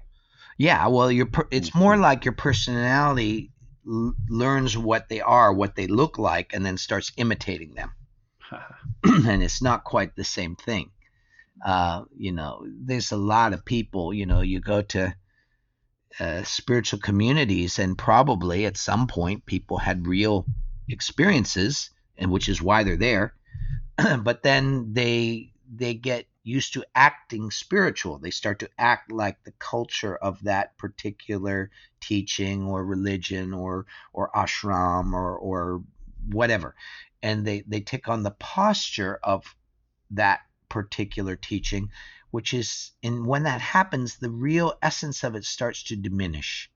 [SPEAKER 3] Yeah, well, your per- it's mm-hmm. more like your personality l- learns what they are, what they look like, and then starts imitating them. and it's not quite the same thing. Uh, you know, there's a lot of people, you know, you go to uh, spiritual communities, and probably at some point people had real experiences, and which is why they're there. but then they they get used to acting spiritual. They start to act like the culture of that particular teaching or religion or or ashram or or whatever and they, they take on the posture of that particular teaching, which is, and when that happens, the real essence of it starts to diminish.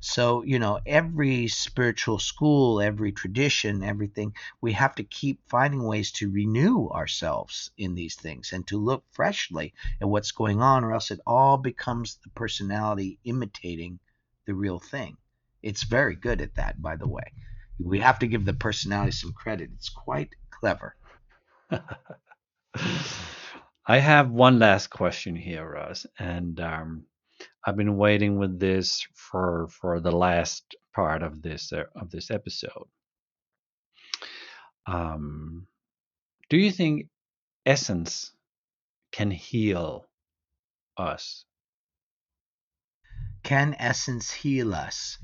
[SPEAKER 3] So, you know, every spiritual school, every tradition, everything, we have to keep finding ways to renew ourselves in these things and to look freshly at what's going on, or else it all becomes the personality imitating the real thing. It's very good at that, by the way. We have to give the personality some credit. It's quite clever.
[SPEAKER 2] I have one last question here, Russ, and um, I've been waiting with this for for the last part of this uh, of this episode. Um, do you think essence can heal us?
[SPEAKER 3] Can essence heal us?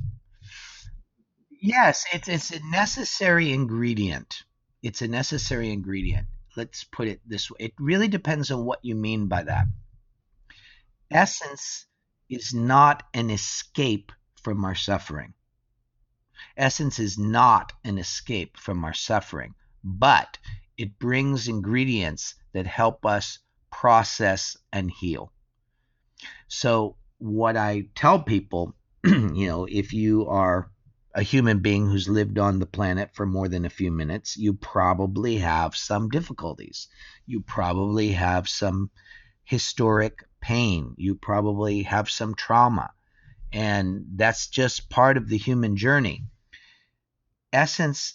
[SPEAKER 3] Yes, it's it's a necessary ingredient. It's a necessary ingredient. Let's put it this way. It really depends on what you mean by that. Essence is not an escape from our suffering. Essence is not an escape from our suffering, but it brings ingredients that help us process and heal. So, what I tell people, you know, if you are a human being who's lived on the planet for more than a few minutes, you probably have some difficulties. You probably have some historic pain. You probably have some trauma. And that's just part of the human journey. Essence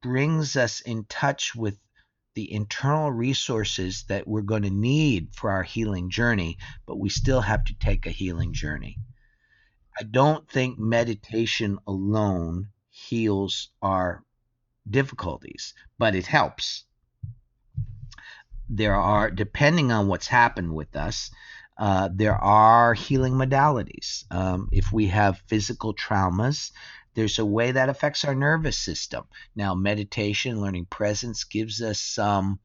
[SPEAKER 3] brings us in touch with the internal resources that we're going to need for our healing journey, but we still have to take a healing journey. I don't think meditation alone heals our difficulties, but it helps. There are, depending on what's happened with us, uh, there are healing modalities. Um, if we have physical traumas, there's a way that affects our nervous system. Now, meditation, learning presence gives us some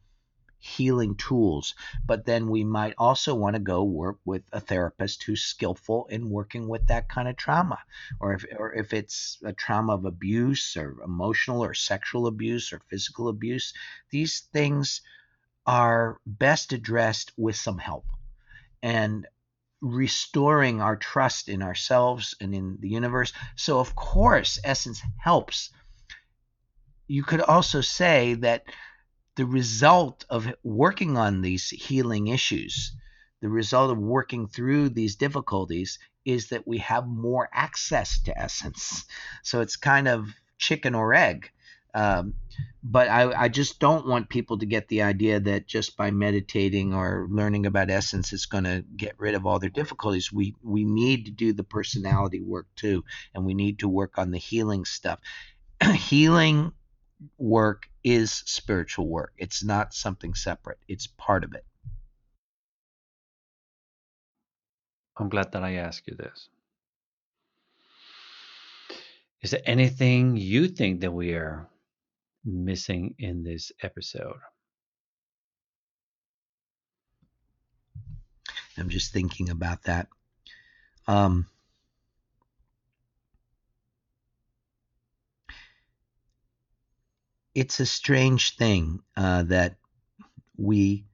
[SPEAKER 3] healing tools, but then we might also want to go work with a therapist who's skillful in working with that kind of trauma. Or if, or if it's a trauma of abuse or emotional or sexual abuse or physical abuse, these things are best addressed with some help and restoring our trust in ourselves and in the universe. So, of course, essence helps. You could also say that the result of working on these healing issues, the result of working through these difficulties, is that we have more access to essence. So, it's kind of chicken or egg. Um, but I, I just don't want people to get the idea that just by meditating or learning about essence it's going to get rid of all their difficulties. We we need to do the personality work too and we need to work on the healing stuff. Healing work is spiritual work. It's not something separate. It's part of it.
[SPEAKER 2] I'm glad that i asked you this. Is there anything you think that we are missing in this episode?
[SPEAKER 3] I'm just thinking about that. Um, it's a strange thing uh, that we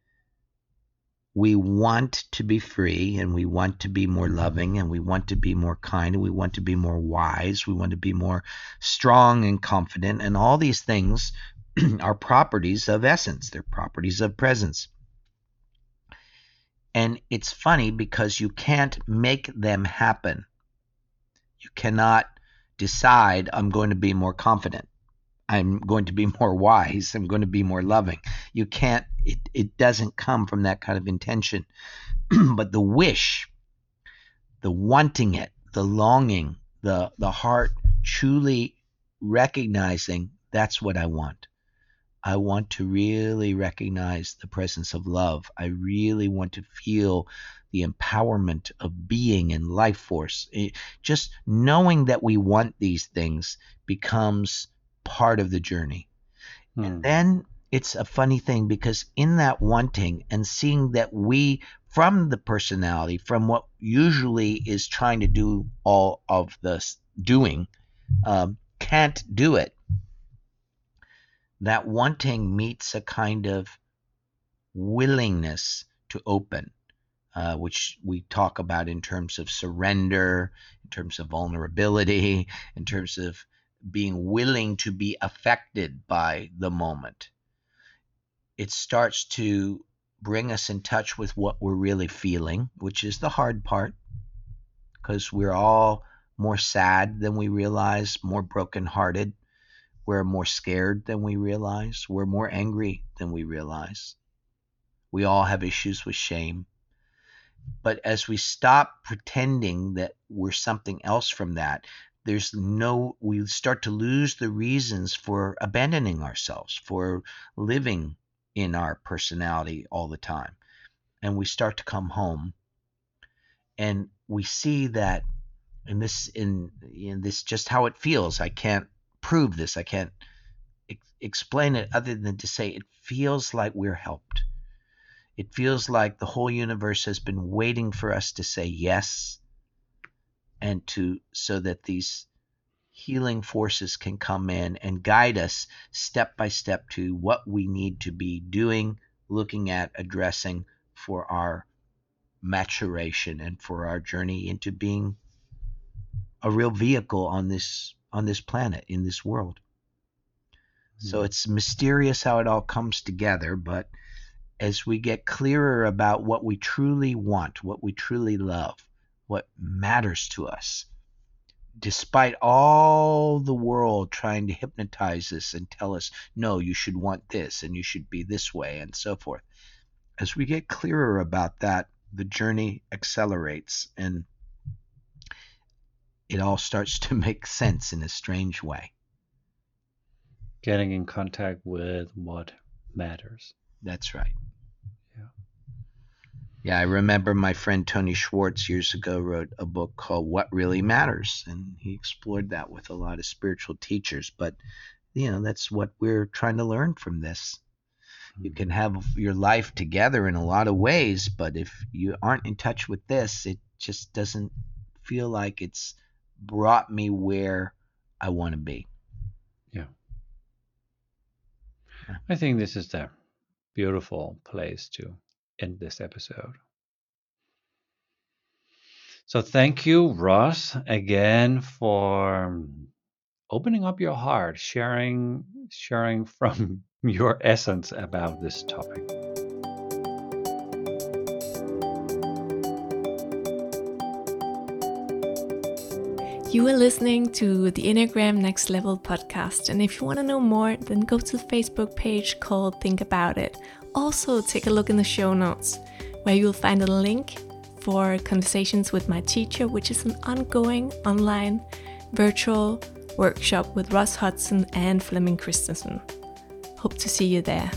[SPEAKER 3] we want to be free and we want to be more loving and we want to be more kind and we want to be more wise. We want to be more strong and confident. And all these things are properties of essence, they're properties of presence. And it's funny because you can't make them happen. You cannot decide, I'm going to be more confident. I'm going to be more wise. I'm going to be more loving. You can't, it, it doesn't come from that kind of intention. but the wish, the wanting it, the longing, the, the heart truly recognizing that's what I want. I want to really recognize the presence of love. I really want to feel the empowerment of being and life force. It, just knowing that we want these things becomes part of the journey. Hmm. And then it's a funny thing because in that wanting and seeing that we, from the personality, from what usually is trying to do all of the doing, um, can't do it, that wanting meets a kind of willingness to open. uh, which we talk about in terms of surrender, in terms of vulnerability, in terms of being willing to be affected by the moment. It starts to bring us in touch with what we're really feeling, which is the hard part, because we're all more sad than we realize, more brokenhearted. We're more scared than we realize. We're more angry than we realize. We all have issues with shame. But as we stop pretending that we're something else from that, there's no, we start to lose the reasons for abandoning ourselves, for living in our personality all the time. And we start to come home and we see that in this in, in this just how it feels. I can't prove this. I can't ex- explain it other than to say it feels like we're helped. It feels like the whole universe has been waiting for us to say yes and to so that these healing forces can come in and guide us step by step to what we need to be doing, looking at, addressing for our maturation and for our journey into being a real vehicle on this on this planet in this world. Mm-hmm. So it's mysterious how it all comes together, but as we get clearer about what we truly want, what we truly love, what matters to us, despite all the world trying to hypnotize us and tell us, no, you should want this and you should be this way and so forth. As we get clearer about that, the journey accelerates and it all starts to make sense in a strange way.
[SPEAKER 2] Getting in contact with what matters.
[SPEAKER 3] That's right. Yeah, I remember my friend Tony Schwartz years ago wrote a book called What Really Matters, and he explored that with a lot of spiritual teachers. But, you know, that's what we're trying to learn from this. You hmm. can have your life together in a lot of ways, but if you aren't in touch with this, it just doesn't feel like it's brought me where I want to be.
[SPEAKER 2] Yeah. yeah. I think this is the beautiful place to end this episode. So thank you, Russ, again for opening up your heart, sharing sharing from your essence about this topic.
[SPEAKER 1] You are listening to the Enneagram Next Level podcast. And if you want to know more, then go to the Facebook page called Think About It also take a look in the show notes, where you'll find a link for conversations with my teacher, which is an ongoing online virtual workshop with Russ Hudson and Flemming Christensen. Hope to see you there.